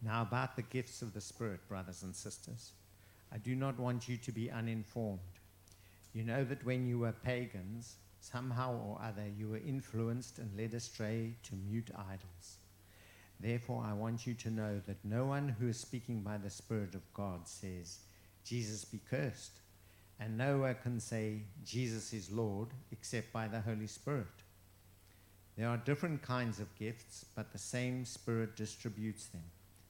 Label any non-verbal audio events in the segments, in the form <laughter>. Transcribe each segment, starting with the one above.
Now, about the gifts of the Spirit, brothers and sisters, I do not want you to be uninformed. You know that when you were pagans, somehow or other you were influenced and led astray to mute idols. Therefore, I want you to know that no one who is speaking by the Spirit of God says, Jesus be cursed. And no one can say, Jesus is Lord, except by the Holy Spirit. There are different kinds of gifts, but the same Spirit distributes them.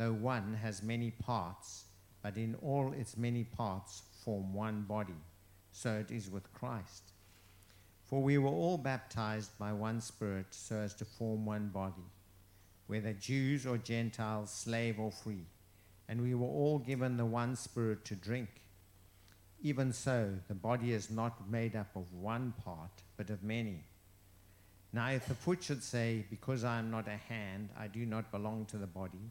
though one, has many parts, but in all its many parts form one body, so it is with Christ. For we were all baptized by one Spirit so as to form one body whether Jews or Gentiles, slave or free, and we were all given the one Spirit to drink. Even so, the body is not made up of one part, but of many. Now, if the foot should say, Because I am not a hand, I do not belong to the body,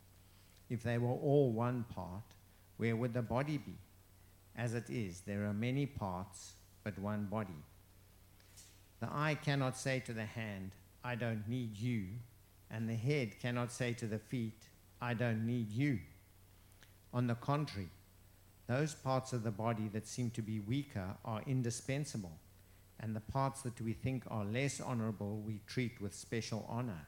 If they were all one part, where would the body be? As it is, there are many parts, but one body. The eye cannot say to the hand, I don't need you, and the head cannot say to the feet, I don't need you. On the contrary, those parts of the body that seem to be weaker are indispensable, and the parts that we think are less honorable we treat with special honor.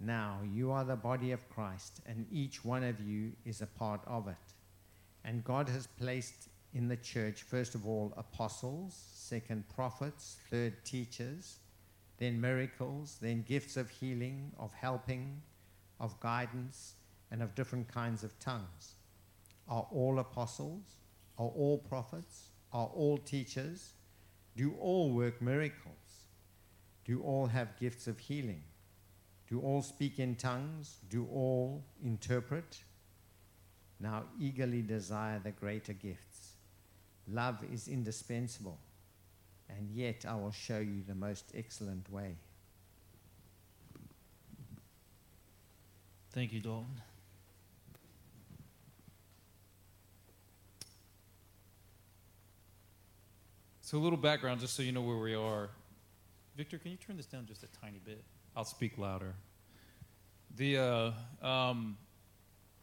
Now you are the body of Christ, and each one of you is a part of it. And God has placed in the church, first of all, apostles, second, prophets, third, teachers then miracles, then gifts of healing, of helping, of guidance, and of different kinds of tongues. Are all apostles? Are all prophets? Are all teachers? Do all work miracles? Do all have gifts of healing? Do all speak in tongues? Do all interpret? Now eagerly desire the greater gifts. Love is indispensable and yet I will show you the most excellent way. Thank you, Dalton. So, a little background just so you know where we are. Victor, can you turn this down just a tiny bit? I'll speak louder. The, uh, um,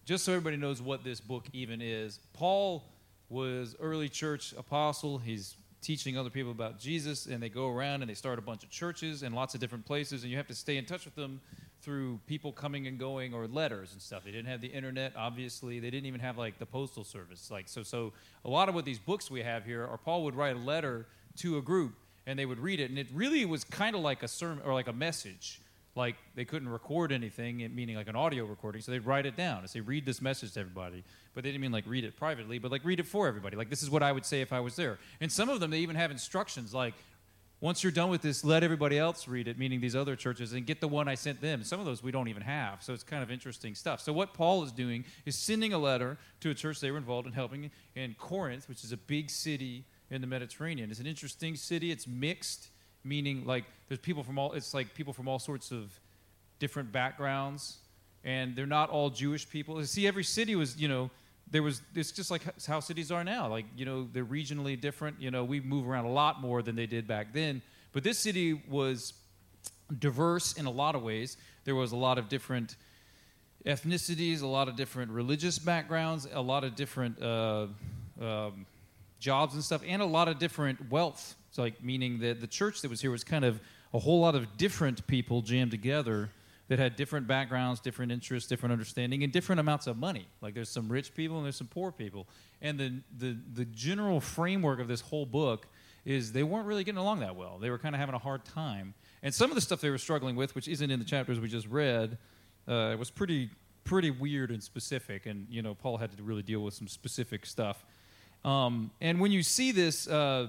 just so everybody knows what this book even is, Paul was early church apostle. He's teaching other people about Jesus, and they go around and they start a bunch of churches in lots of different places, and you have to stay in touch with them through people coming and going or letters and stuff. They didn't have the internet, obviously. They didn't even have like the postal service. Like so, so a lot of what these books we have here, or Paul would write a letter to a group, and they would read it, and it really was kind of like a sermon or like a message like they couldn't record anything, meaning like an audio recording, so they'd write it down and say, read this message to everybody. But they didn't mean like read it privately, but like read it for everybody. Like this is what I would say if I was there. And some of them, they even have instructions like, once you're done with this, let everybody else read it, meaning these other churches, and get the one I sent them. Some of those we don't even have, so it's kind of interesting stuff. So, what Paul is doing is sending a letter to a church they were involved in helping in Corinth, which is a big city in the Mediterranean. It's an interesting city. It's mixed, meaning like there's people from all. It's like people from all sorts of different backgrounds, and they're not all Jewish people. See, every city was, you know, there was it's just like how cities are now like you know they're regionally different you know we move around a lot more than they did back then but this city was diverse in a lot of ways there was a lot of different ethnicities a lot of different religious backgrounds a lot of different uh, um, jobs and stuff and a lot of different wealth so like meaning that the church that was here was kind of a whole lot of different people jammed together that had different backgrounds, different interests, different understanding, and different amounts of money. Like there's some rich people and there's some poor people. And the, the, the general framework of this whole book is they weren't really getting along that well. They were kind of having a hard time. And some of the stuff they were struggling with, which isn't in the chapters we just read, uh, was pretty pretty weird and specific. And you know, Paul had to really deal with some specific stuff. Um, and when you see this. Uh,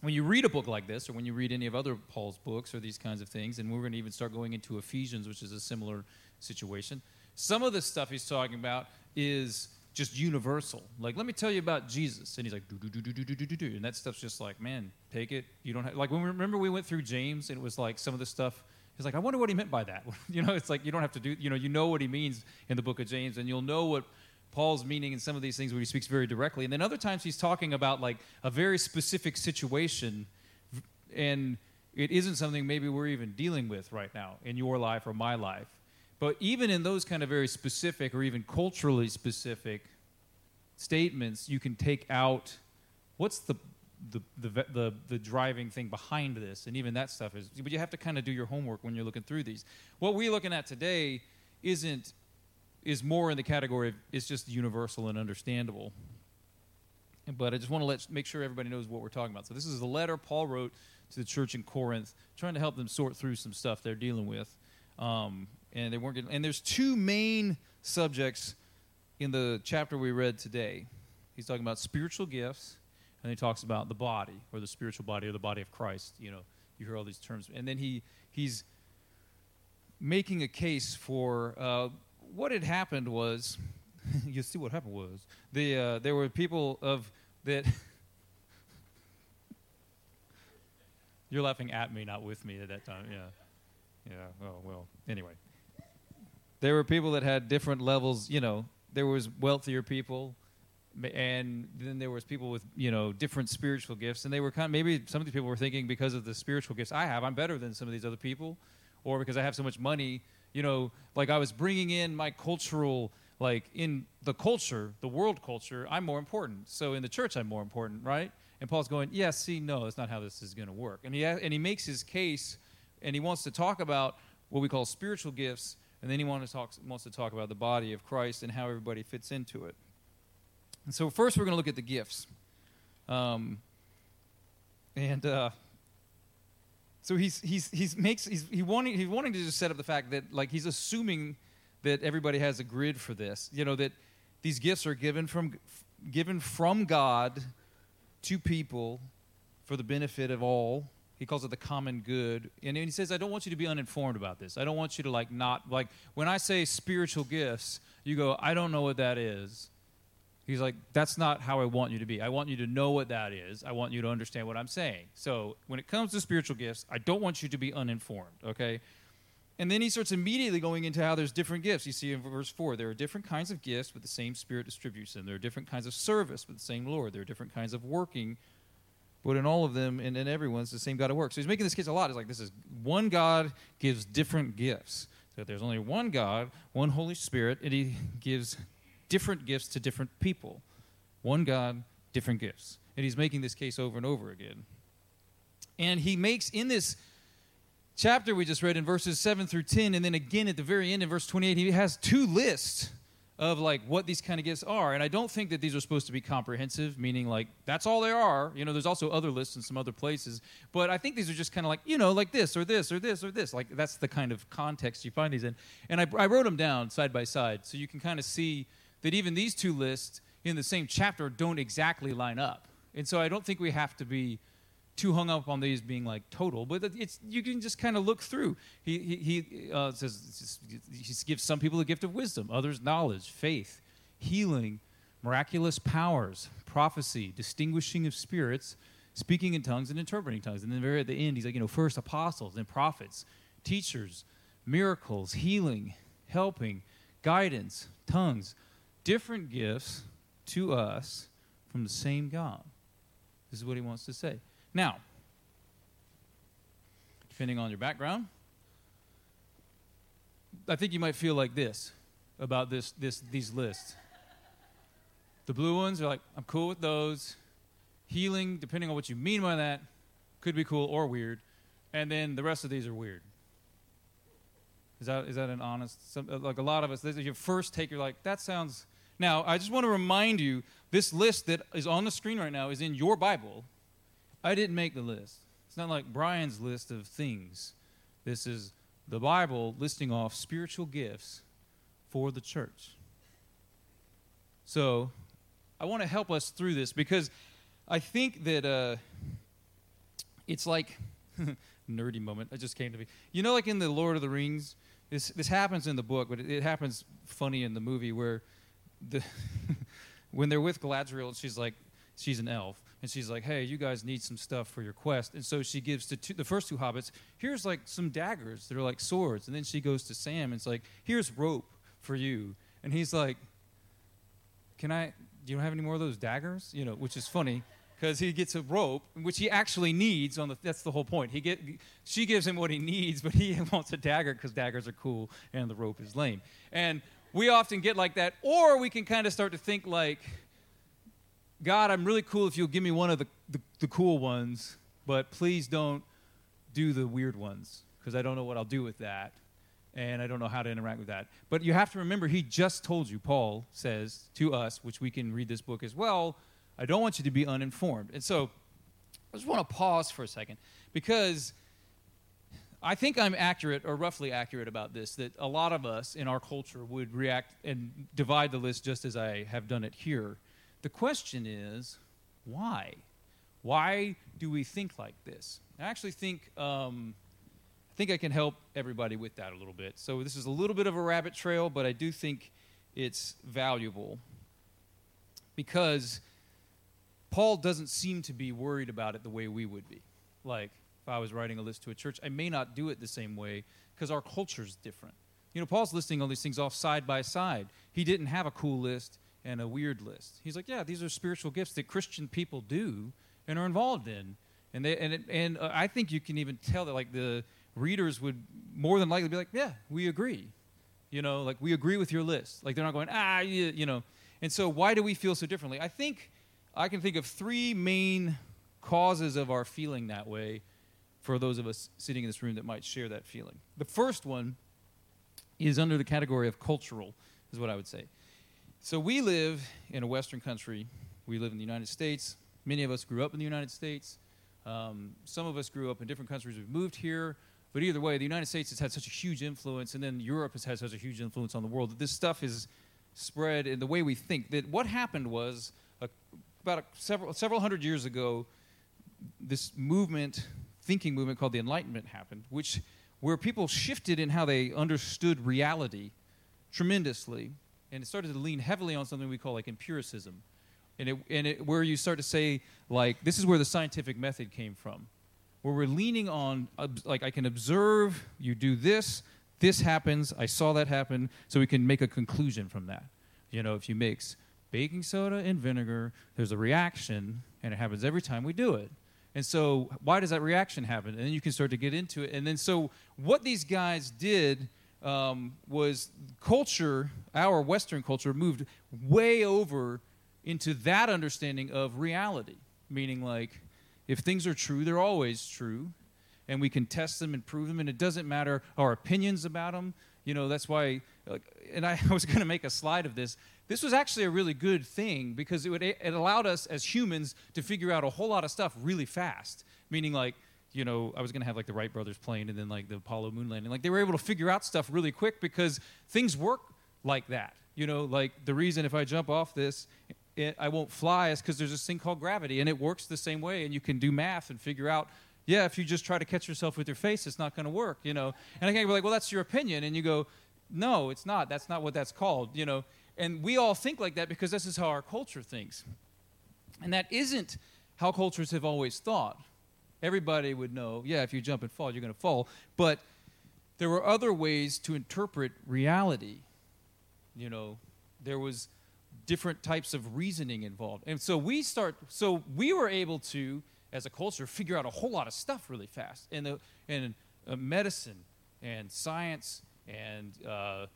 when you read a book like this, or when you read any of other Paul's books or these kinds of things, and we're going to even start going into Ephesians, which is a similar situation, some of the stuff he's talking about is just universal. Like, let me tell you about Jesus. And he's like, do, do, do, do, do, do, do, do. And that stuff's just like, man, take it. You don't have, like, when we, remember we went through James and it was like some of the stuff, he's like, I wonder what he meant by that. <laughs> you know, it's like, you don't have to do, you know, you know what he means in the book of James and you'll know what Paul's meaning in some of these things where he speaks very directly. And then other times he's talking about like a very specific situation and it isn't something maybe we're even dealing with right now in your life or my life. But even in those kind of very specific or even culturally specific statements, you can take out what's the the, the, the, the driving thing behind this, and even that stuff is. But you have to kind of do your homework when you're looking through these. What we're looking at today isn't is more in the category of it's just universal and understandable. But I just want to let make sure everybody knows what we're talking about. So this is the letter Paul wrote to the church in Corinth, trying to help them sort through some stuff they're dealing with, um, and they weren't. Getting, and there's two main subjects in the chapter we read today. He's talking about spiritual gifts, and he talks about the body or the spiritual body or the body of Christ. You know, you hear all these terms, and then he he's making a case for uh, what had happened was, <laughs> you see what happened was, the, uh, there were people of that. <laughs> You're laughing at me, not with me at that time. Yeah. Yeah. Oh, well. Anyway. There were people that had different levels, you know, there was wealthier people and then there was people with you know different spiritual gifts and they were kind of maybe some of these people were thinking because of the spiritual gifts i have i'm better than some of these other people or because i have so much money you know, like I was bringing in my cultural, like in the culture, the world culture, I'm more important. So in the church, I'm more important, right? And Paul's going, yeah, see, no, that's not how this is going to work. And he, and he makes his case, and he wants to talk about what we call spiritual gifts, and then he wants to talk, wants to talk about the body of Christ and how everybody fits into it. And so first, we're going to look at the gifts. Um, and uh, so he's he's he's makes he's he wanting he's wanting to just set up the fact that like he's assuming that everybody has a grid for this. You know that these gifts are given from given from God to people for the benefit of all. He calls it the common good. And he says, I don't want you to be uninformed about this. I don't want you to like not like when I say spiritual gifts, you go, I don't know what that is. He's like, that's not how I want you to be. I want you to know what that is. I want you to understand what I'm saying. So when it comes to spiritual gifts, I don't want you to be uninformed, okay? And then he starts immediately going into how there's different gifts. You see in verse 4, there are different kinds of gifts, but the same Spirit distributes them. There are different kinds of service, but the same Lord. There are different kinds of working, but in all of them and in everyone's the same God at work. So he's making this case a lot. It's like this is one God gives different gifts. So there's only one God, one Holy Spirit, and he <laughs> gives different gifts to different people. One God, different gifts. And he's making this case over and over again. And he makes in this chapter we just read in verses 7 through 10, and then again at the very end in verse 28, he has two lists of like what these kind of gifts are. And I don't think that these are supposed to be comprehensive, meaning like that's all they are. You know, there's also other lists in some other places, but I think these are just kind of like you know like this or this or this or this. Like that's the kind of context you find these in. And I, I wrote them down side by side so you can kind of see that even these two lists in the same chapter don't exactly line up. And so I don't think we have to be too hung up on these being like total, but it's you can just kind of look through. He he, he uh, says he gives some people the gift of wisdom, others knowledge, faith, healing, miraculous powers, prophecy, distinguishing of spirits, speaking in tongues and interpreting tongues. And then very at the end, he's like you know first apostles, then prophets, teachers, miracles, healing, helping, guidance, tongues, different gifts to us from the same God. This is what he wants to say. Now, depending on your background, I think you might feel like this about this, this, these lists. The blue ones are like, I'm cool with those. Healing, depending on what you mean by that, could be cool or weird. And then the rest of these are weird. Is that, is that an honest? Some, like a lot of us, your first take, you're like, that sounds. Now, I just want to remind you this list that is on the screen right now is in your Bible. I didn't make the list. It's not like Brian's list of things. This is the Bible listing off spiritual gifts for the church. So I want to help us through this because I think that uh, it's like <laughs> nerdy moment. It just came to me. You know, like in the Lord of the Rings, this this happens in the book, but it, it happens funny in the movie where the <laughs> when they're with Galadriel, she's like, she's an elf, and she's like, "Hey, you guys need some stuff for your quest." And so she gives to two, the first two hobbits, "Here's like some daggers that are like swords." And then she goes to Sam and it's like, "Here's rope for you." And he's like, "Can I? Do you have any more of those daggers?" You know, which is funny because he gets a rope, which he actually needs. On the that's the whole point. He get she gives him what he needs, but he <laughs> wants a dagger because daggers are cool and the rope is lame. And we often get like that, or we can kind of start to think like God, I'm really cool if you'll give me one of the, the, the cool ones, but please don't do the weird ones because I don't know what I'll do with that and I don't know how to interact with that. But you have to remember, he just told you, Paul says to us, which we can read this book as well, I don't want you to be uninformed. And so I just want to pause for a second because I think I'm accurate or roughly accurate about this that a lot of us in our culture would react and divide the list just as I have done it here. The question is, why? Why do we think like this? I actually think um, I think I can help everybody with that a little bit. So this is a little bit of a rabbit trail, but I do think it's valuable because Paul doesn't seem to be worried about it the way we would be. Like if I was writing a list to a church, I may not do it the same way because our culture is different. You know, Paul's listing all these things off side by side. He didn't have a cool list and a weird list. He's like, yeah, these are spiritual gifts that Christian people do and are involved in. And they and it, and uh, I think you can even tell that like the readers would more than likely be like, yeah, we agree. You know, like we agree with your list. Like they're not going, ah, you, you know. And so why do we feel so differently? I think I can think of three main causes of our feeling that way for those of us sitting in this room that might share that feeling. The first one is under the category of cultural, is what I would say. So we live in a Western country. We live in the United States. Many of us grew up in the United States. Um, some of us grew up in different countries. We've moved here. But either way, the United States has had such a huge influence, and then Europe has had such a huge influence on the world that this stuff is spread in the way we think. That what happened was a, about a, several several hundred years ago, this movement, thinking movement called the Enlightenment happened, which where people shifted in how they understood reality tremendously and it started to lean heavily on something we call like empiricism, and it, and it, where you start to say like this is where the scientific method came from, where we're leaning on like I can observe you do this, this happens, I saw that happen, so we can make a conclusion from that. You know, if you mix baking soda and vinegar, there's a reaction, and it happens every time we do it. And so, why does that reaction happen? And then you can start to get into it. And then, so what these guys did um, was culture, our Western culture, moved way over into that understanding of reality, meaning like if things are true, they're always true, and we can test them and prove them, and it doesn't matter our opinions about them. You know, that's why and I <laughs> was going to make a slide of this. This was actually a really good thing because it, would, it allowed us as humans to figure out a whole lot of stuff really fast. Meaning, like, you know, I was going to have like the Wright brothers plane and then like the Apollo moon landing. Like, they were able to figure out stuff really quick because things work like that. You know, like the reason if I jump off this, it, I won't fly is because there's this thing called gravity and it works the same way. And you can do math and figure out yeah, if you just try to catch yourself with your face, it's not going to work, you know. And I can't be like, well, that's your opinion. And you go, no, it's not. That's not what that's called, you know. And we all think like that because this is how our culture thinks. And that isn't how cultures have always thought. Everybody would know, yeah, if you jump and fall, you're going to fall. But there were other ways to interpret reality. You know, there was different types of reasoning involved. And so we start so we were able to as a culture figure out a whole lot of stuff really fast in the in uh, medicine and science and uh,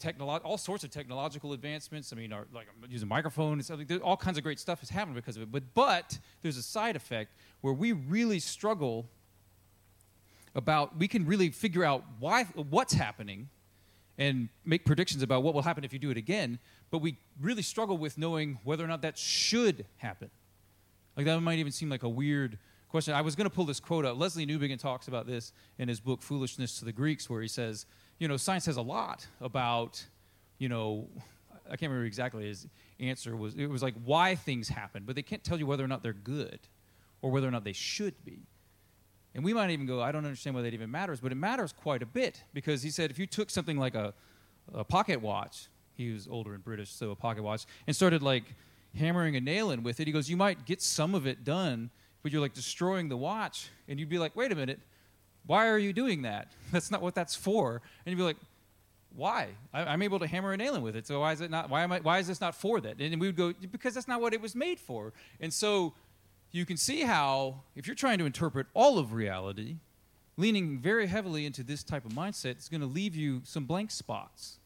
technolo- all sorts of technological advancements. I mean, our, like using microphones, all kinds of great stuff has happened because of it. But but there's a side effect where we really struggle about we can really figure out why what's happening and make predictions about what will happen if you do it again but we really struggle with knowing whether or not that should happen like that might even seem like a weird question. I was going to pull this quote up. Lesslie Newbigin talks about this in his book Foolishness to the Greeks, where he says, you know, science has a lot about, you know, I can't remember exactly his answer was. It was like why things happen, but they can't tell you whether or not they're good, or whether or not they should be. And we might even go, I don't understand why that even matters, but it matters quite a bit because he said if you took something like a, a pocket watch, he was older and British, so a pocket watch, and started like hammering a nail in with it. He goes, You might get some of it done, but you're like destroying the watch. And you'd be like, Wait a minute, why are you doing that? <laughs> That's not what that's for. And you'd be like, why? I, am able to hammer a nail in with it. So why is it not? Why am I? Why is this not for that? And we would go because that's not what it was made for. And so you can see how if you're trying to interpret all of reality, leaning very heavily into this type of mindset is going to leave you some blank spots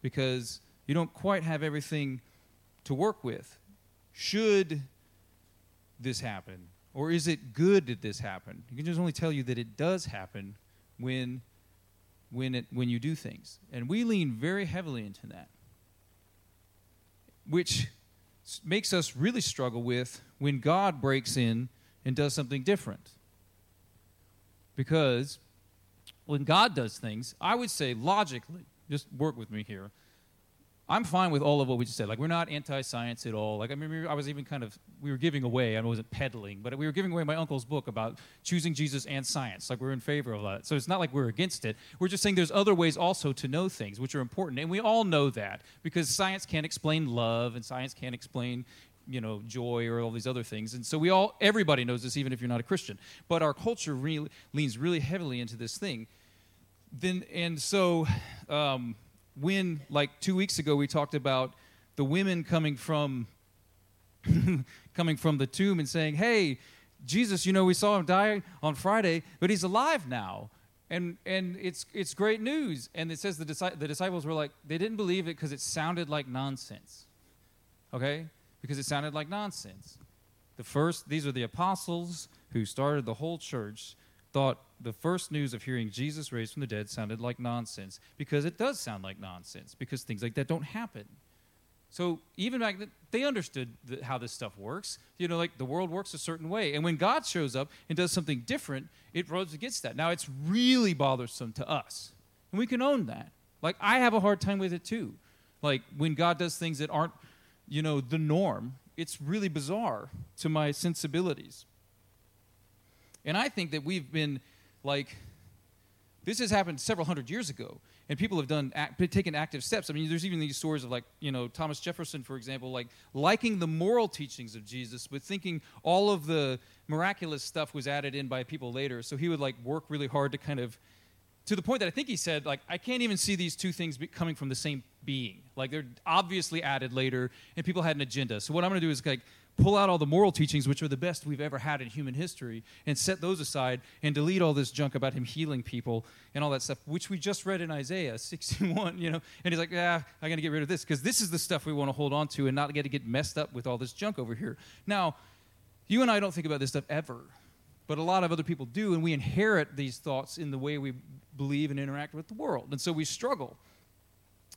because you don't quite have everything to work with should this happen? Or is it good that this happened? You can just only tell you that it does happen when, when, it, when you do things. And we lean very heavily into that, which makes us really struggle with when God breaks in and does something different. Because when God does things, I would say logically, just work with me here, I'm fine with all of what we just said. Like, we're not anti-science at all. Like, I remember I was even kind of, we were giving away, I wasn't peddling, but we were giving away my uncle's book about choosing Jesus and science. Like, we're in favor of that. So it's not like we're against it. We're just saying there's other ways also to know things, which are important. And we all know that because science can't explain love and science can't explain you know joy or all these other things and so we all everybody knows this even if you're not a christian but our culture really leans really heavily into this thing then and so um, when, like two weeks ago, we talked about the women coming from <laughs> coming from the tomb and saying, "Hey, Jesus, you know, we saw him die on Friday, but he's alive now." And, and it's, it's great news. And it says the, the disciples were like, they didn't believe it because it sounded like nonsense. Okay? Because it sounded like nonsense. The first, these are the apostles who started the whole church thought the first news of hearing Jesus raised from the dead sounded like nonsense because it does sound like nonsense because things like that don't happen. So even back then, they understood the, how this stuff works. You know, like the world works a certain way, and when God shows up and does something different, it rose against that. Now it's really bothersome to us, and we can own that. Like I have a hard time with it too. Like when God does things that aren't, you know, the norm, it's really bizarre to my sensibilities. And I think that we've been like, this has happened several hundred years ago, and people have done taken active steps. I mean, there's even these stories of like, you know, Thomas Jefferson, for example, like liking the moral teachings of Jesus, but thinking all of the miraculous stuff was added in by people later. So he would like work really hard to kind of to the point that I think he said, like, I can't even see these two things coming from the same being. Like, they're obviously added later, and people had an agenda. So, what I'm going to do is, like, pull out all the moral teachings, which are the best we've ever had in human history, and set those aside and delete all this junk about him healing people and all that stuff, which we just read in Isaiah <laughs> 61, you know. And he's like, yeah, I'm going to get rid of this because this is the stuff we want to hold on to and not get to get messed up with all this junk over here. Now, you and I don't think about this stuff ever, but a lot of other people do, and we inherit these thoughts in the way we believe and interact with the world. And so we struggle.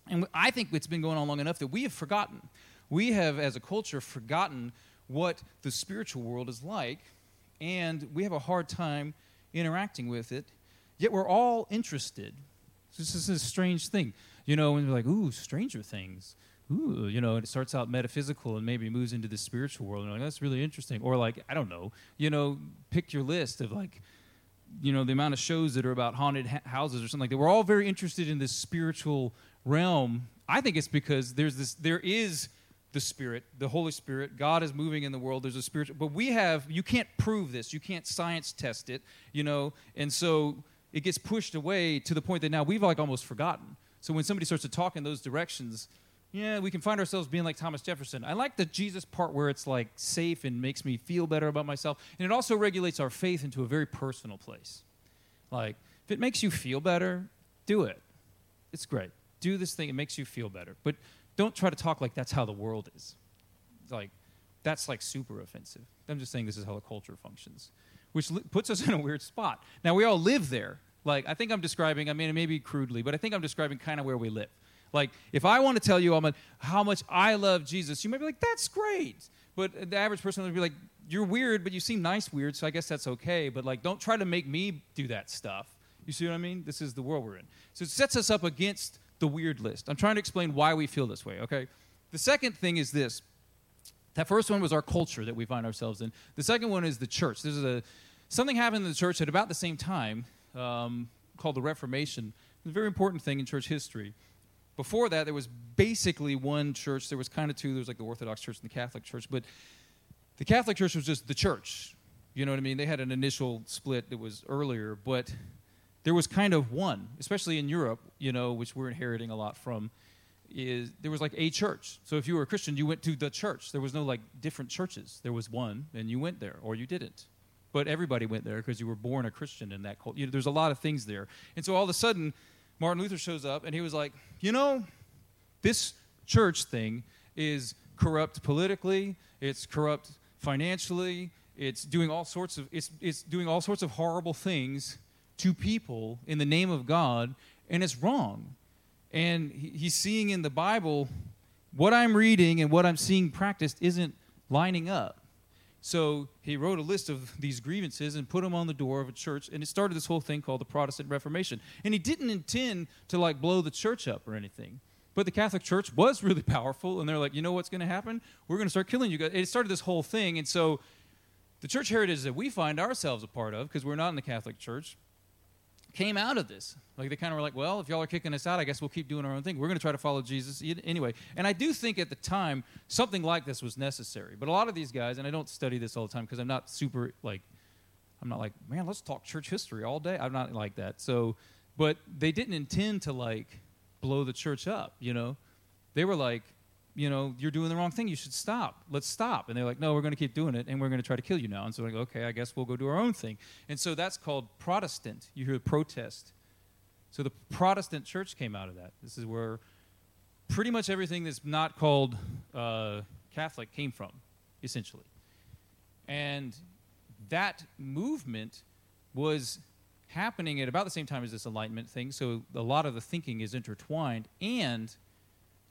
And I think it's been going on long enough that we have forgotten. We have, as a culture, forgotten what the spiritual world is like, and we have a hard time interacting with it. Yet we're all interested. This is a strange thing. You know, when we're like, ooh, Stranger Things. Ooh, you know, and it starts out metaphysical and maybe moves into the spiritual world. And like, that's really interesting. Or like, I don't know, you know, pick your list of like, you know, the amount of shows that are about haunted ha- houses or something like that. We're all very interested in this spiritual realm. I think it's because there's this, there is the Spirit, the Holy Spirit. God is moving in the world. There's a spiritual, but we have, you can't prove this. You can't science test it, you know, and so it gets pushed away to the point that now we've like almost forgotten. So when somebody starts to talk in those directions, yeah, we can find ourselves being like Thomas Jefferson. I like the Jesus part where it's like safe and makes me feel better about myself. And it also regulates our faith into a very personal place. Like, if it makes you feel better, do it. It's great. Do this thing, it makes you feel better. But don't try to talk like that's how the world is. Like, that's like super offensive. I'm just saying this is how the culture functions, which li- puts us <laughs> in a weird spot. Now, we all live there. Like, I think I'm describing, I mean, maybe crudely, but I think I'm describing kind of where we live. Like, if I want to tell you how much I love Jesus, you might be like, that's great. But the average person would be like, you're weird, but you seem nice weird, so I guess that's okay. But, like, don't try to make me do that stuff. You see what I mean? This is the world we're in. So it sets us up against the weird list. I'm trying to explain why we feel this way, okay? The second thing is this. That first one was our culture that we find ourselves in. The second one is the church. This is a something happened in the church at about the same time um, called the Reformation. It's a very important thing in church history. Before that, there was basically one church. There was kind of two. There was like the Orthodox Church and the Catholic Church, but the Catholic Church was just the church. You know what I mean? They had an initial split that was earlier, but there was kind of one, especially in Europe, you know, which we're inheriting a lot from. Is there was like a church. So if you were a Christian, you went to the church. There was no like different churches. There was one, and you went there, or you didn't. But everybody went there because you were born a Christian in that cult. You know, there's a lot of things there, and so all of a sudden, Martin Luther shows up, and he was like, you know, this church thing is corrupt politically. It's corrupt financially. It's doing all sorts of it's it's doing all sorts of horrible things to people in the name of God, and it's wrong. And he's seeing in the Bible what I'm reading and what I'm seeing practiced isn't lining up. So he wrote a list of these grievances and put them on the door of a church, and it started this whole thing called the Protestant Reformation. And he didn't intend to like blow the church up or anything. But the Catholic Church was really <laughs> powerful, and they're like, you know what's going to happen? We're going to start killing you guys. It started this whole thing, and so the church heritage that we find ourselves a part of, because we're not in the Catholic Church, came out of this. Like they kind of were like, well, if y'all are kicking us out, I guess we'll keep doing our own thing. We're going to try to follow Jesus anyway. And I do think at the time something like this was necessary. But a lot of these guys, and I don't study this all the time because I'm not super like, I'm not like, man, let's talk church history all day. I'm not like that. So, but they didn't intend to like blow the church up. You know, they were like, you know, you're doing the wrong thing. You should stop. Let's stop. And they're like, no, we're going to keep doing it, and we're going to try to kill you now. And so like, okay, I guess we'll go do our own thing. And so that's called Protestant. You hear the protest. So the Protestant church came out of that. This is where pretty much everything that's not called uh, Catholic came from, essentially. And that movement was happening at about the same time as this Enlightenment thing. So a lot of the thinking is intertwined. And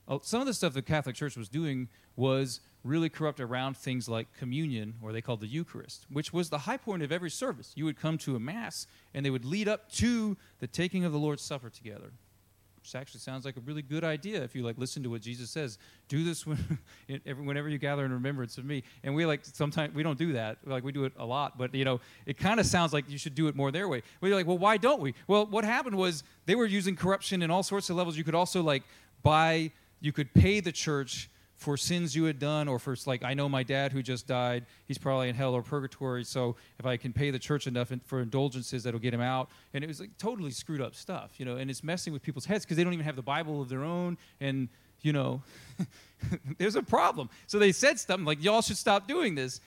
Oh, some of the stuff the Catholic Church was doing was really corrupt around things like communion, or they called the Eucharist, which was the high point of every service. You would come to a Mass, and they would lead up to the taking of the Lord's Supper together. Which actually sounds like a really good idea if you like listen to what Jesus says. Do this when, <laughs> whenever you gather in remembrance of me. And we like sometimes we don't do that. Like we do it a lot, but you know it kind of sounds like you should do it more their way. You're like, well, why don't we? Well, what happened was they were using corruption in all sorts of levels. You could also like buy, you could pay the church for sins you had done, or for like I know my dad who just died, he's probably in hell or purgatory. So if I can pay the church enough for indulgences, that'll get him out. And it was like totally screwed up stuff, you know. And it's messing with people's heads because they don't even have the Bible of their own, and you know, <laughs> there's a problem. So they said something like, "Y'all should stop doing this."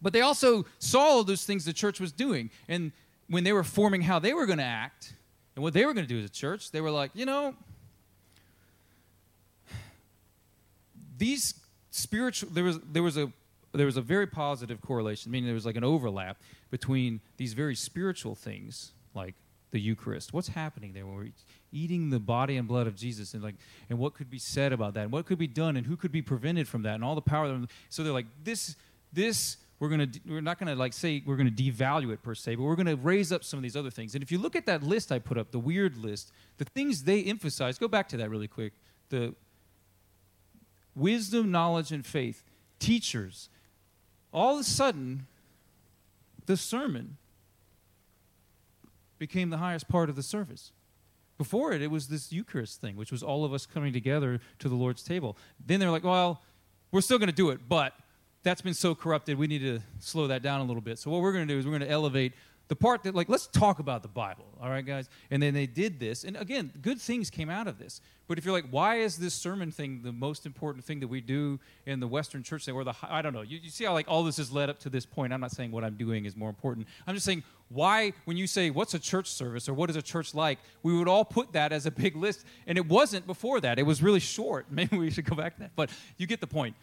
But they also saw all those things the church was doing, and when they were forming how they were going to act and what they were going to do as a church, they were like, you know, these spiritual there was there was a there was a very positive correlation meaning there was like an overlap between these very spiritual things like the Eucharist. What's happening there when we're eating the body and blood of Jesus, and like, and what could be said about that, and what could be done, and who could be prevented from that, and all the power. So they're like, this, this we're to we're not to like say we're to devalue it per se but we're to raise up some of these other things and if you look at that list i put up the weird list the things they emphasize go back to that really quick the wisdom knowledge and faith teachers all of a sudden the sermon became the highest part of the service before it it was this eucharist thing which was all of us coming together to the lord's table then they're like well we're still going to do it but that's been so corrupted, we need to slow that down a little bit. So, what we're going to do is we're going to elevate the part that, like, let's talk about the Bible, all right, guys? And then they did this. And again, good things came out of this. But if you're like, why is this sermon thing the most important thing that we do in the Western church? Or the, I don't know. You, you see how, like, all this has led up to this point. I'm not saying what I'm doing is more important. I'm just saying, why, when you say, what's a church service or what is a church like, we would all put that as a big list. And it wasn't before that. It was really short. <laughs> Maybe we should go back to that. But you get the point.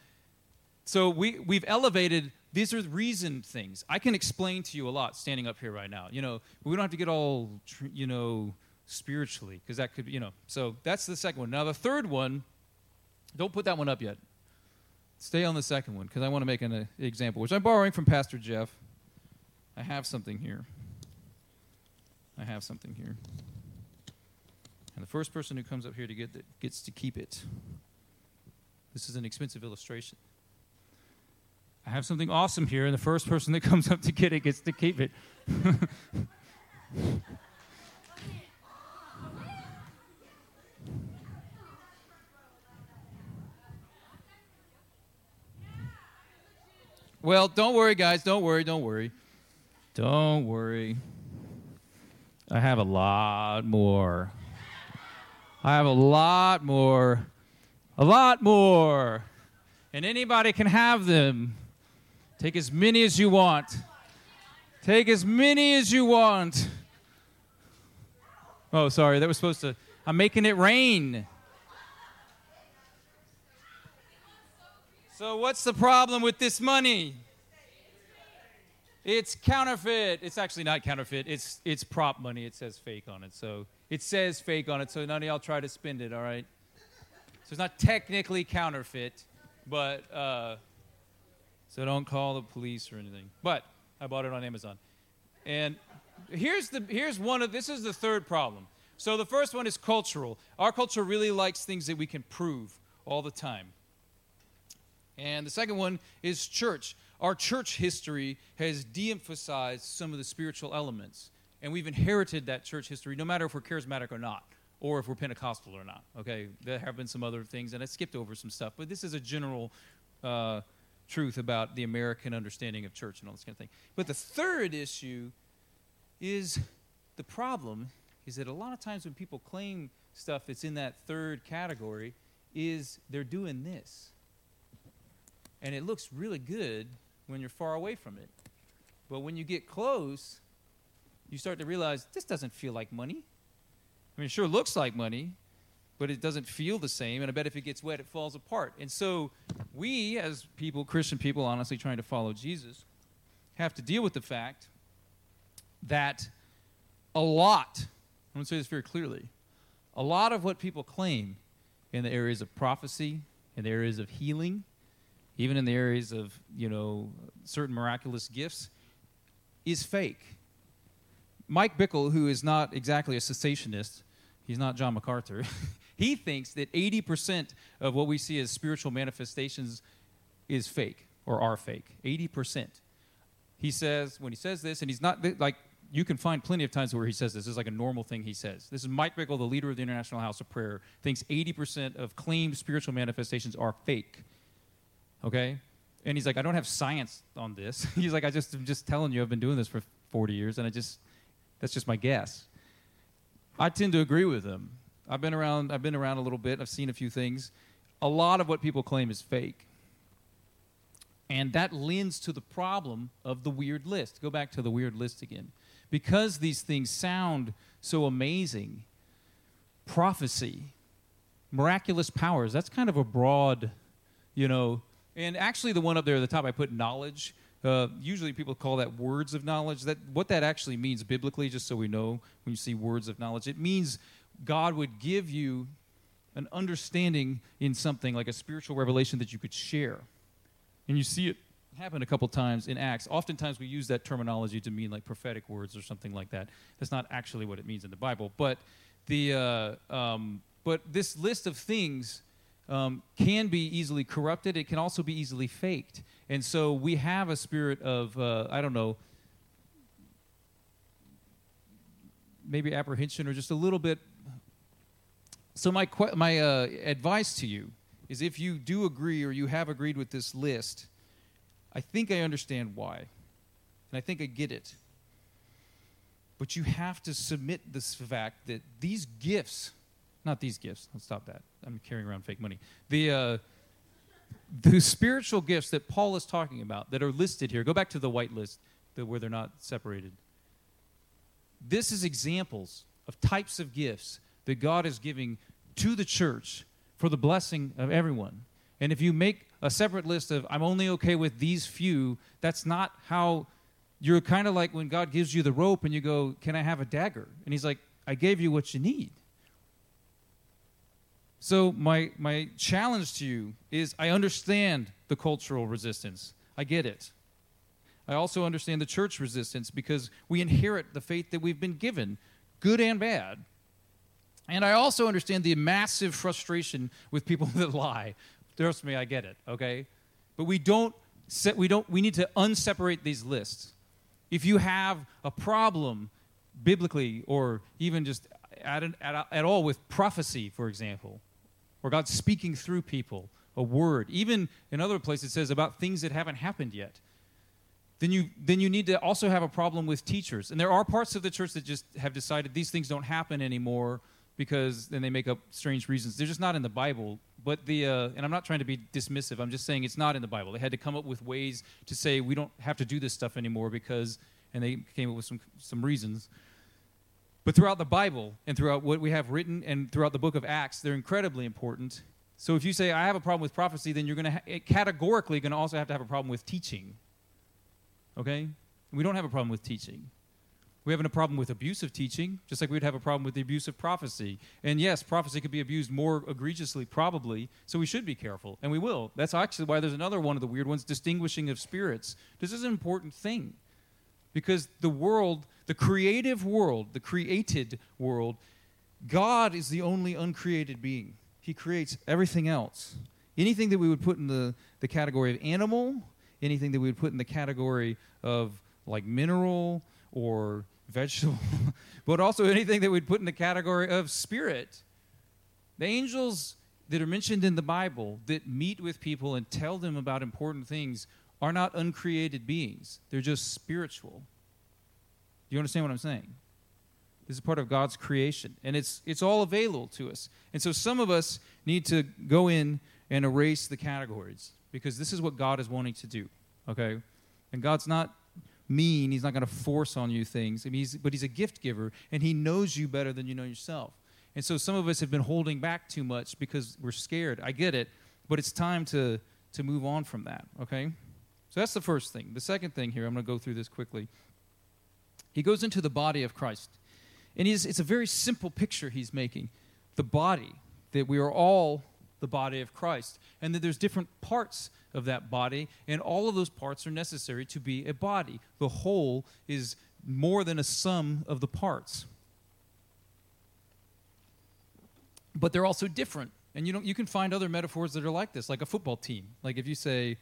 So we, we've elevated, these are reasoned things. I can explain to you a lot standing up here right now. You know, we don't have to get all, you know, spiritually, because that could you know. So that's the second one. Now, the third one, don't put that one up yet. Stay on the second one, because I want to make an uh, example, which I'm borrowing from Pastor Jeff. I have something here. I have something here. And the first person who comes up here to get it gets to keep it. This is an expensive illustration. I have something awesome here, and the first person that comes up to get it gets to keep it. <laughs> well, don't worry, guys. Don't worry. Don't worry. Don't worry. I have a lot more. I have a lot more. A lot more. And anybody can have them. Take as many as you want. Take as many as you want. Oh, sorry, that was supposed to. I'm making it rain. So, what's the problem with this money? It's counterfeit. It's actually not counterfeit. It's it's prop money. It says fake on it. So it says fake on it. So none of y'all try to spend it. All right. So it's not technically counterfeit, but uh, so don't call the police or anything. But I bought it on Amazon. And here's the here's one of this is the third problem. So the first one is cultural. Our culture really likes things that we can prove all the time. And the second one is church. Our church history has de-emphasized some of the spiritual elements. And we've inherited that church history no matter if we're charismatic or not or if we're Pentecostal or not. Okay, there have been some other things, and I skipped over some stuff, but this is a general uh, truth about the American understanding of church and all this kind of thing. But the third issue is the problem is that a lot of times when people claim stuff that's in that third category is they're doing this. And it looks really good when you're far away from it. But when you get close, you start to realize this doesn't feel like money. I mean, it sure looks like money, but it doesn't feel the same. And I bet if it gets wet, it falls apart. And so we, as people, Christian people, honestly trying to follow Jesus, have to deal with the fact that a lot, I'm going to say this very clearly, a lot of what people claim in the areas of prophecy, in the areas of healing, even in the areas of, you know, certain miraculous gifts, is fake. Mike Bickle, who is not exactly a cessationist, he's not John MacArthur, <laughs> He thinks that 80% of what we see as spiritual manifestations is fake or are fake. 80%. He says, when he says this, and he's not like, you can find plenty of times where he says this. This is like a normal thing he says. This is Mike Bickle, the leader of the International House of Prayer, thinks 80% of claimed spiritual manifestations are fake. Okay? And he's like, I don't have science on this. <laughs> he's like, I just, I'm just telling you, I've been doing this for 40 years, and I just, that's just my guess. I tend to agree with him. I've been around. I've been around a little bit. I've seen a few things. A lot of what people claim is fake, and that lends to the problem of the weird list. Go back to the weird list again, because these things sound so amazing. Prophecy, miraculous powers. That's kind of a broad, you know. And actually, the one up there at the top, I put knowledge. Uh, usually, people call that words of knowledge. That what that actually means biblically, just so we know, when you see words of knowledge, it means God would give you an understanding in something like a spiritual revelation that you could share. And you see it happen a couple times in Acts. Oftentimes, we use that terminology to mean like prophetic words or something like that. That's not actually what it means in the Bible, but the uh, um, but this list of things um, can be easily corrupted. It can also be easily faked. And so we have a spirit of, uh, I don't know, maybe apprehension or just a little bit. So, my, my uh, advice to you is if you do agree or you have agreed with this list, I think I understand why. And I think I get it. But you have to submit this fact that these gifts, not these gifts, let's stop that. I'm carrying around fake money. The, uh, the spiritual gifts that Paul is talking about that are listed here, go back to the white list where they're not separated. This is examples of types of gifts that God is giving to the church for the blessing of everyone. And if you make a separate list of, I'm only okay with these few, that's not how you're kind of like when God gives you the rope and you go, Can I have a dagger? And He's like, I gave you what you need. So my my challenge to you is I understand the cultural resistance. I get it. I also understand the church resistance because we inherit the faith that we've been given, good and bad. And I also understand the massive frustration with people <laughs> that lie. Trust me, I get it, okay? But we don't set, we don't we need to unseparate these lists. If you have a problem biblically or even just at, an, at, at all with prophecy, for example, or God's speaking through people, a word. Even in other places, it says about things that haven't happened yet. Then you, then you need to also have a problem with teachers. And there are parts of the church that just have decided these things don't happen anymore because then they make up strange reasons. They're just not in the Bible. But the, uh, and I'm not trying to be dismissive, I'm just saying it's not in the Bible. They had to come up with ways to say we don't have to do this stuff anymore because, and they came up with some, some reasons. But throughout the Bible and throughout what we have written and throughout the book of Acts, they're incredibly important. So if you say, I have a problem with prophecy, then you're going to ha- categorically going to also have to have a problem with teaching. Okay? We don't have a problem with teaching. We have a problem with abusive teaching, just like we'd have a problem with the abuse of prophecy. And yes, prophecy could be abused more egregiously, probably, so we should be careful, and we will. That's actually why there's another one of the weird ones distinguishing of spirits. This is an important thing because the world the creative world, the created world, God is the only uncreated being. He creates everything else. Anything that we would put in the, the category of animal, anything that we would put in the category of like mineral or vegetable, <laughs> but also anything that we'd put in the category of spirit. The angels that are mentioned in the Bible that meet with people and tell them about important things are not uncreated beings, they're just spiritual Do you understand what I'm saying? This is part of God's creation, and it's it's all available to us. And so some of us need to go in and erase the categories because this is what God is wanting to do. Okay, and God's not mean; He's not going to force on you things. I mean, he's, but He's a gift giver, and He knows you better than you know yourself. And so some of us have been holding back too much because we're scared. I get it, but it's time to to move on from that. Okay, so that's the first thing. The second thing here, I'm going to go through this quickly he goes into the body of Christ. And it's a very simple picture he's making the body, that we are all the body of Christ, and that there's different parts of that body, and all of those parts are necessary to be a body. The whole is more than a sum of the parts. But they're also different. And you, know, you can find other metaphors that are like this, like a football team. Like if you say,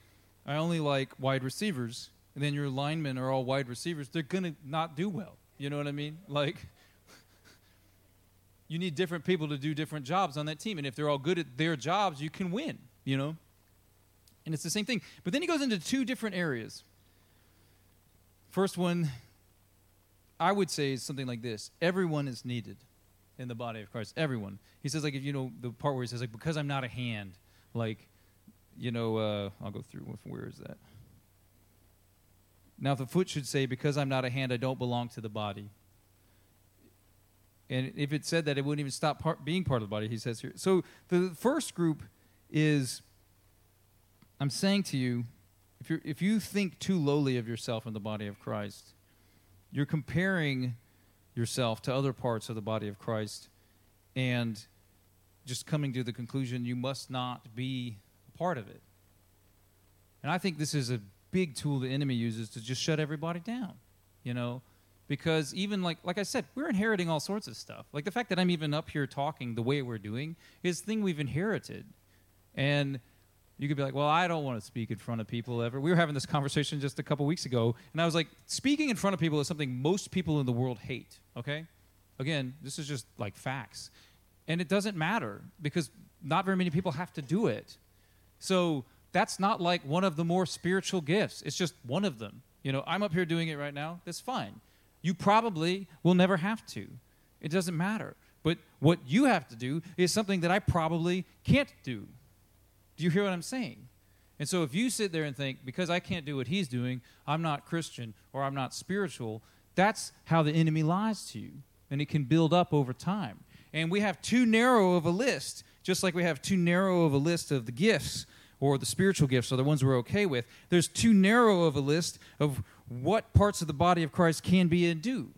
I only like wide receivers, and then your linemen are all wide receivers, they're going to not do well. You know what I mean? Like, <laughs> you need different people to do different jobs on that team. And if they're all good at their jobs, you can win, you know? And it's the same thing. But then he goes into two different areas. First one, I would say, is something like this everyone is needed in the body of Christ. Everyone. He says, like, if you know, the part where he says, like, because I'm not a hand, like, you know, uh, I'll go through, where is that? Now, the foot should say, Because I'm not a hand, I don't belong to the body. And if it said that, it wouldn't even stop part, being part of the body, he says here. So the first group is I'm saying to you, if you if you think too lowly of yourself in the body of Christ, you're comparing yourself to other parts of the body of Christ and just coming to the conclusion you must not be a part of it. And I think this is a big tool the enemy uses to just shut everybody down, you know? Because even like like I said, we're inheriting all sorts of stuff. Like the fact that I'm even up here talking the way we're doing is thing we've inherited. And you could be like, well, I don't want to speak in front of people ever. We were having this conversation just a couple weeks ago, and I was like, speaking in front of people is something most people in the world hate, okay? Again, this is just like facts. And it doesn't matter because not very many people have to do it. So that's not like one of the more spiritual gifts. It's just one of them. You know, I'm up here doing it right now. That's fine. You probably will never have to. It doesn't matter. But what you have to do is something that I probably can't do. Do you hear what I'm saying? And so if you sit there and think, because I can't do what he's doing, I'm not Christian or I'm not spiritual, that's how the enemy lies to you. And it can build up over time. And we have too narrow of a list, just like we have too narrow of a list of the gifts or the spiritual gifts or the ones we're okay with. There's too narrow of a list of what parts of the body of Christ can be and do.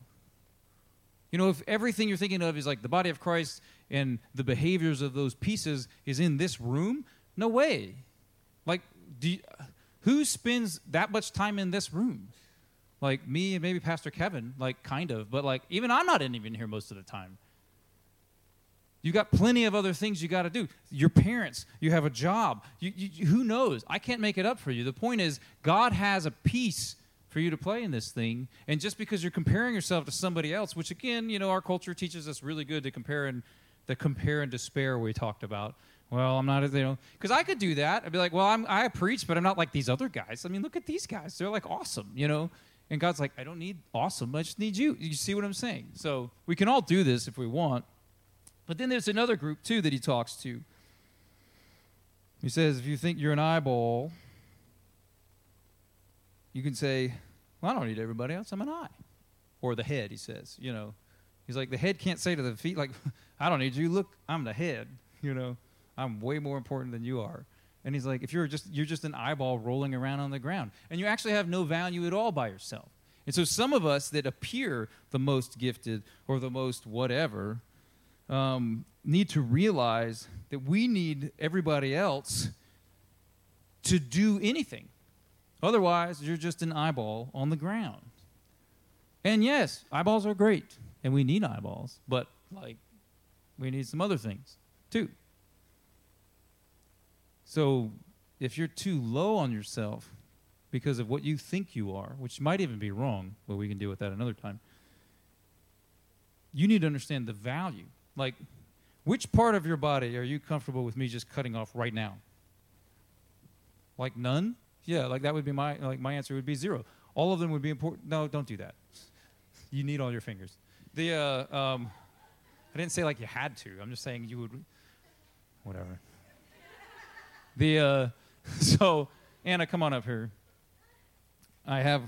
You know, if everything you're thinking of is like the body of Christ and the behaviors of those pieces is in this room, no way. Like, do you, who spends that much time in this room? Like me and maybe Pastor Kevin, like kind of, but like even I'm not even here most of the time. You got plenty of other things you got to do. Your parents, you have a job. You, you, who knows? I can't make it up for you. The point is, God has a piece for you to play in this thing. And just because you're comparing yourself to somebody else, which again, you know, our culture teaches us really good to compare and the compare and despair we talked about. Well, I'm not, you know, because I could do that. I'd be like, well, I'm, I preach, but I'm not like these other guys. I mean, look at these guys. They're like awesome, you know? And God's like, I don't need awesome. I just need you. You see what I'm saying? So we can all do this if we want. But then there's another group, too, that he talks to. He says, if you think you're an eyeball, you can say, well, I don't need everybody else. I'm an eye. Or the head, he says. You know, he's like, the head can't say to the feet, like, <laughs> I don't need you. Look, I'm the head, you know. I'm way more important than you are. And he's like, if you're just you're just an eyeball rolling around on the ground, and you actually have no value at all by yourself. And so some of us that appear the most gifted or the most whatever um, need to realize that we need everybody else to do anything. Otherwise, you're just an eyeball on the ground. And yes, eyeballs are great, and we need eyeballs, but like we need some other things too. So if you're too low on yourself because of what you think you are, which might even be wrong, but we can deal with that another time, you need to understand the value. Like, which part of your body are you comfortable with me just cutting off right now? Like none? Yeah, like that would be my like my answer would be zero. All of them would be important. No, don't do that. <laughs> You need all your fingers. The uh, um, I didn't say like you had to. I'm just saying you would. Whatever. The uh, <laughs> so Anna, come on up here. I have,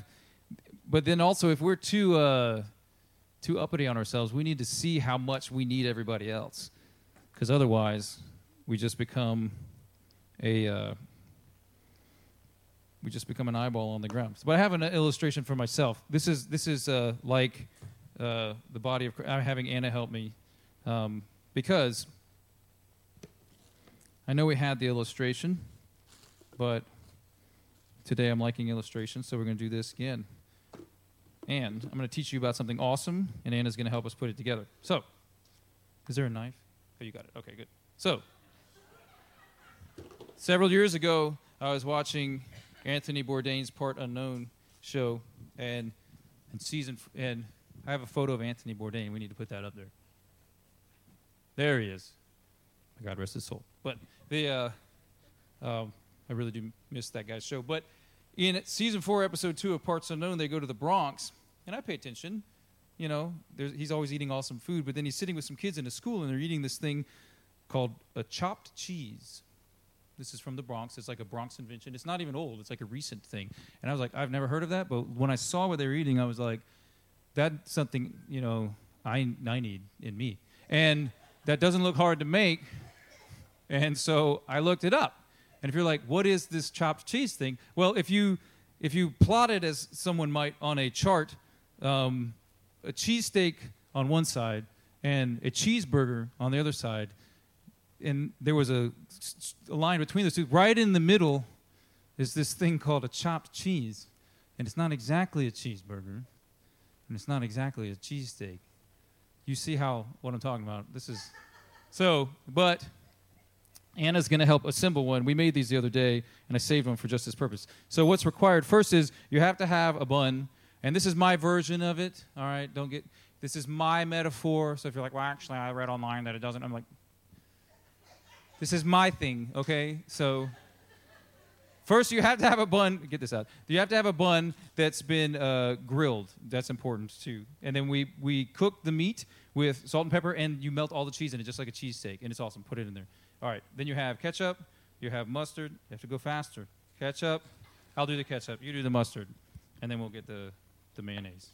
but then also if we're too uh, too uppity on ourselves, we need to see how much we need everybody else, because otherwise we just become a uh, we just become an eyeball on the ground. But I have an illustration for myself. This is this is uh, like uh, the body of. I'm having Anna help me um, because I know we had the illustration, but today I'm liking illustrations, so we're going to do this again. And I'm going to teach you about something awesome, and Anna's going to help us put it together. So, is there a knife? Oh, you got it. Okay, good. So, several years ago, I was watching Anthony Bourdain's Part Unknown show, and and season and I have a photo of Anthony Bourdain. We need to put that up there. There he is. God rest his soul. But the uh, uh, I really do miss that guy's show. But in season four, episode two of Parts Unknown, they go to the Bronx, and I pay attention. You know, he's always eating awesome food, but then he's sitting with some kids in a school, and they're eating this thing called a chopped cheese. This is from the Bronx. It's like a Bronx invention. It's not even old. It's like a recent thing. And I was like, I've never heard of that. But when I saw what they were eating, I was like, that's something you know I I need in me. And that doesn't look hard to make. And so I looked it up. And if you're like, what is this chopped cheese thing? Well, if you if you plot it as someone might on a chart, um, a cheesesteak on one side and a cheeseburger on the other side, and there was a, a line between the two. Right in the middle is this thing called a chopped cheese, and it's not exactly a cheeseburger, and it's not exactly a cheesesteak. You see how what I'm talking about? This is so, but Anna's going to help assemble one. We made these the other day, and I saved them for just this purpose. So, what's required first is you have to have a bun, and this is my version of it. All right, don't get this is my metaphor. So, if you're like, well, actually, I read online that it doesn't, I'm like, this is my thing, okay? So, first you have to have a bun. Get this out. You have to have a bun that's been uh, grilled. That's important too. And then we we cook the meat with salt and pepper, and you melt all the cheese in it, just like a cheesesteak, and it's awesome. Put it in there. All right. Then you have ketchup. You have mustard. You have to go faster. Ketchup. I'll do the ketchup. You do the mustard, and then we'll get the the mayonnaise.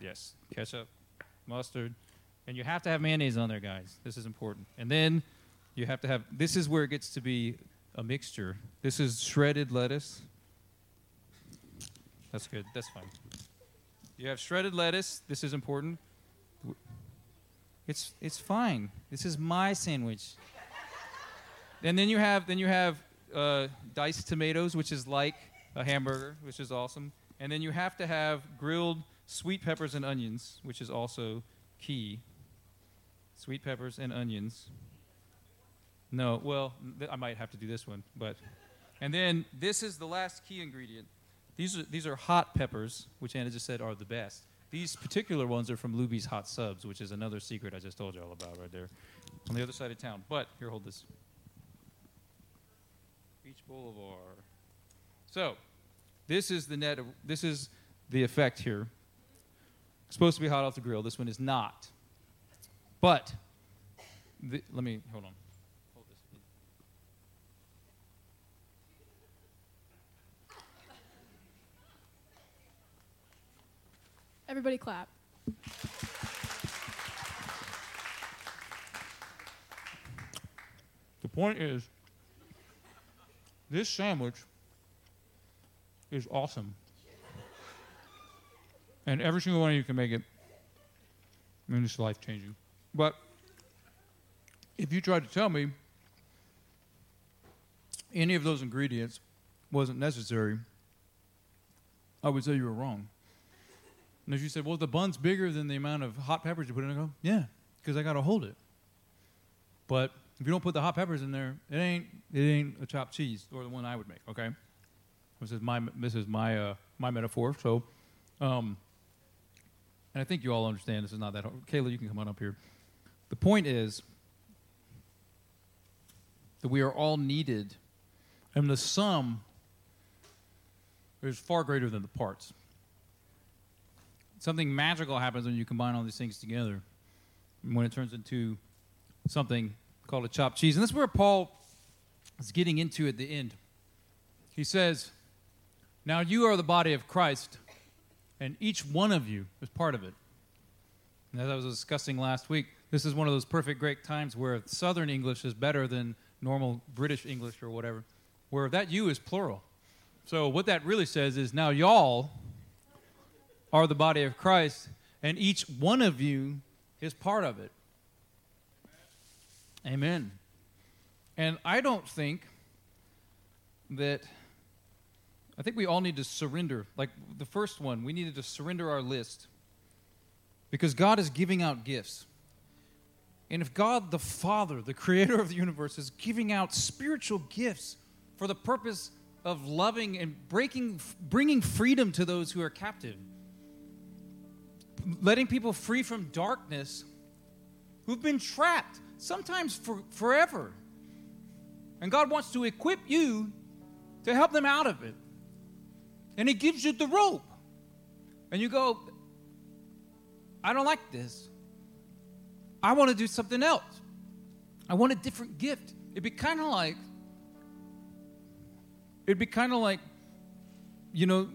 Yes, ketchup, mustard, and you have to have mayonnaise on there, guys. This is important. And then you have to have. This is where it gets to be a mixture. This is shredded lettuce. That's good. That's fine. You have shredded lettuce. This is important. It's it's fine. This is my sandwich. and then you have then you have uh, diced tomatoes, which is like a hamburger, which is awesome. And then you have to have grilled sweet peppers and onions, which is also key. Sweet peppers and onions. No, well, th- I might have to do this one, but and then this is the last key ingredient. These are these are hot peppers, which Anna just said are the best. These particular ones are from Luby's Hot Subs, which is another secret I just told you all about right there on the other side of town. But here, hold this. Beach Boulevard. So, this is the net. Of, this is the effect here. It's supposed to be hot off the grill. This one is not. But the, let me hold on. Hold this. please. Everybody clap. The point is, this sandwich is awesome. And every single one of you can make it. I mean, it's life changing. But if you tried to tell me any of those ingredients wasn't necessary, I would say you were wrong. And if you said, well, the bun's bigger than the amount of hot peppers you put in, I go, yeah, because I got to hold it. But if you don't put the hot peppers in there, it ain't it ain't a chopped cheese or the one I would make. Okay, this is my this is my uh, my metaphor. So, um, and I think you all understand this is not that hard. Kayla, you can come on up here. The point is that we are all needed, and the sum is far greater than the parts. Something magical happens when you combine all these things together, when it turns into something called a chopped cheese. And that's where Paul is getting into at the end. He says, Now you are the body of Christ, and each one of you is part of it. And as I was discussing last week, this is one of those perfect great times where Southern English is better than normal British English or whatever, where that you is plural. So what that really says is now y'all are the body of Christ, and each one of you is part of it. Amen. And I don't think that, I think we all need to surrender. Like the first one, we needed to surrender our list because God is giving out gifts. And if God the Father, the creator of the universe, is giving out spiritual gifts for the purpose of loving and breaking, bringing freedom to those who are captive, letting people free from darkness who've been trapped, sometimes for forever. And God wants to equip you to help them out of it. And He gives you the rope. And you go, I don't like this. I want to do something else. I want a different gift. It'd be kind of like, it'd be kind of like, you know,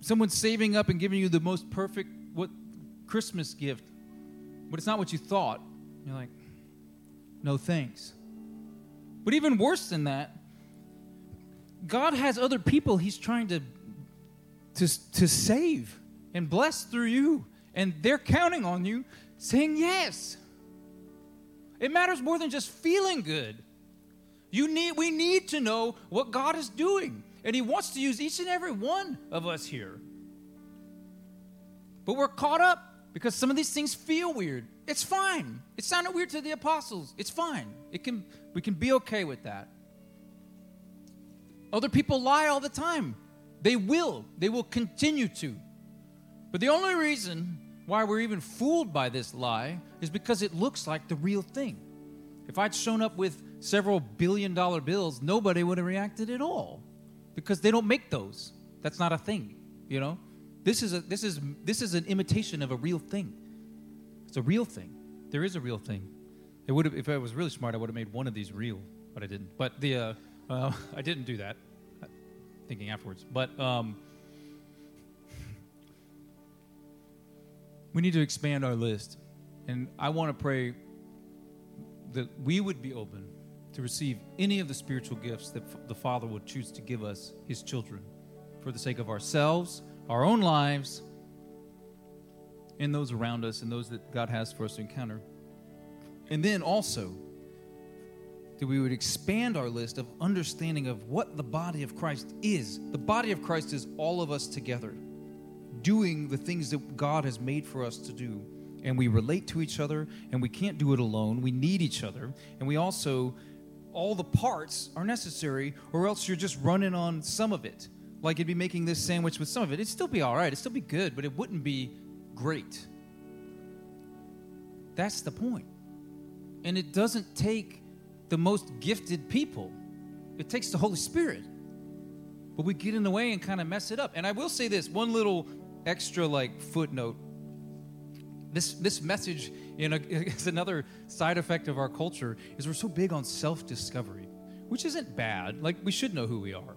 someone saving up and giving you the most perfect Christmas gift, but it's not what you thought. You're like, no thanks. But even worse than that God has other people He's trying to to to save and bless through you, and they're counting on you, saying yes. It matters more than just feeling good. You need, we need to know what God is doing. And He wants to use each and every one of us here. But we're caught up because some of these things feel weird. It's fine. It sounded weird to the apostles. It's fine. It can, we can be okay with that. Other people lie all the time. They will. They will continue to. But the only reason why we're even fooled by this lie is because it looks like the real thing. If I'd shown up with several billion dollar bills, nobody would have reacted at all because they don't make those. That's not a thing, you know? This is a this is this is an imitation of a real thing. It's a real thing. There is a real thing. It would have if I was really smart, I would have made one of these real, but I didn't. But the uh, uh, <laughs> I didn't do that. Thinking afterwards, but um, we need to expand our list. And I want to pray that we would be open to receive any of the spiritual gifts that the Father would choose to give us, His children, for the sake of ourselves, our own lives, and those around us and those that God has for us to encounter. And then also, that we would expand our list of understanding of what the body of Christ is. The body of Christ is all of us together doing the things that God has made for us to do. And we relate to each other, and we can't do it alone. We need each other. And we also, all the parts are necessary, or else you're just running on some of it. Like it'd be making this sandwich with some of it. It'd still be all right, it'd still be good, but it wouldn't be great. That's the point. And it doesn't take the most gifted people, it takes the Holy Spirit. But we get in the way and kind of mess it up. And I will say this one little extra like footnote. This this message in a, <laughs> is another side effect of our culture is we're so big on self-discovery, which isn't bad. Like we should know who we are.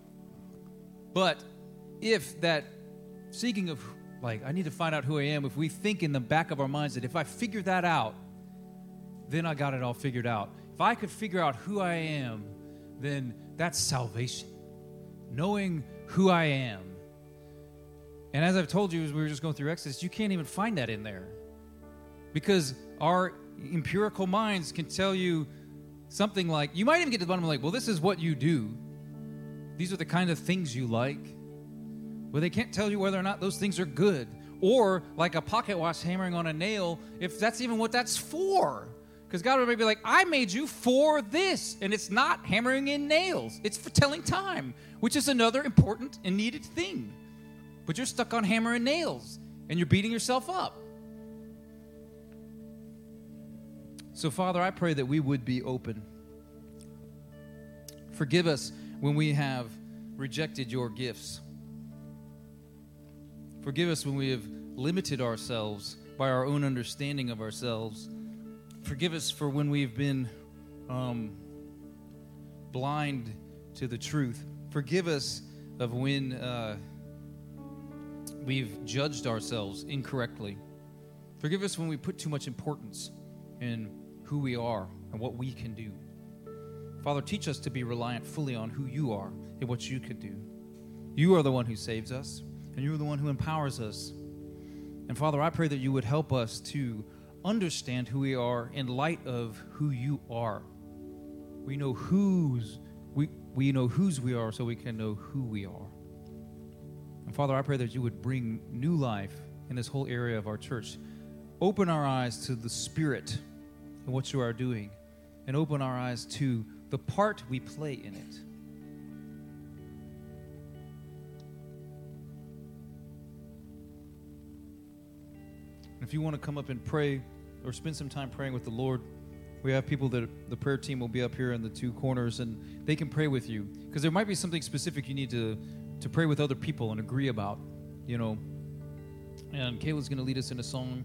But if that seeking of like I need to find out who I am, if we think in the back of our minds that if I figure that out, then I got it all figured out. If I could figure out who I am, then that's salvation. Knowing who I am and as I've told you, as we were just going through Exodus, you can't even find that in there. Because our empirical minds can tell you something like, you might even get to the bottom of like, well, this is what you do. These are the kind of things you like. But they can't tell you whether or not those things are good. Or like a pocket watch hammering on a nail, if that's even what that's for. Because God would be like, I made you for this. And it's not hammering in nails, it's for telling time, which is another important and needed thing but you're stuck on hammer and nails and you're beating yourself up. So, Father, I pray that we would be open. Forgive us when we have rejected your gifts. Forgive us when we have limited ourselves by our own understanding of ourselves. Forgive us for when we've been um, blind to the truth. Forgive us of when. Uh, we've judged ourselves incorrectly. Forgive us when we put too much importance in who we are and what we can do. Father, teach us to be reliant fully on who you are and what you can do. You are the one who saves us, and you are the one who empowers us. And Father, I pray that you would help us to understand who we are in light of who you are. We know whose we, we know whose we are so we can know who we are. And Father, I pray that you would bring new life in this whole area of our church. Open our eyes to the Spirit and what you are doing, and open our eyes to the part we play in it. If you want to come up and pray or spend some time praying with the Lord, we have people that the prayer team will be up here in the two corners and they can pray with you because there might be something specific you need to to pray with other people and agree about, you know. And Kayla's going to lead us in a song,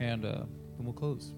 and uh, then we'll close.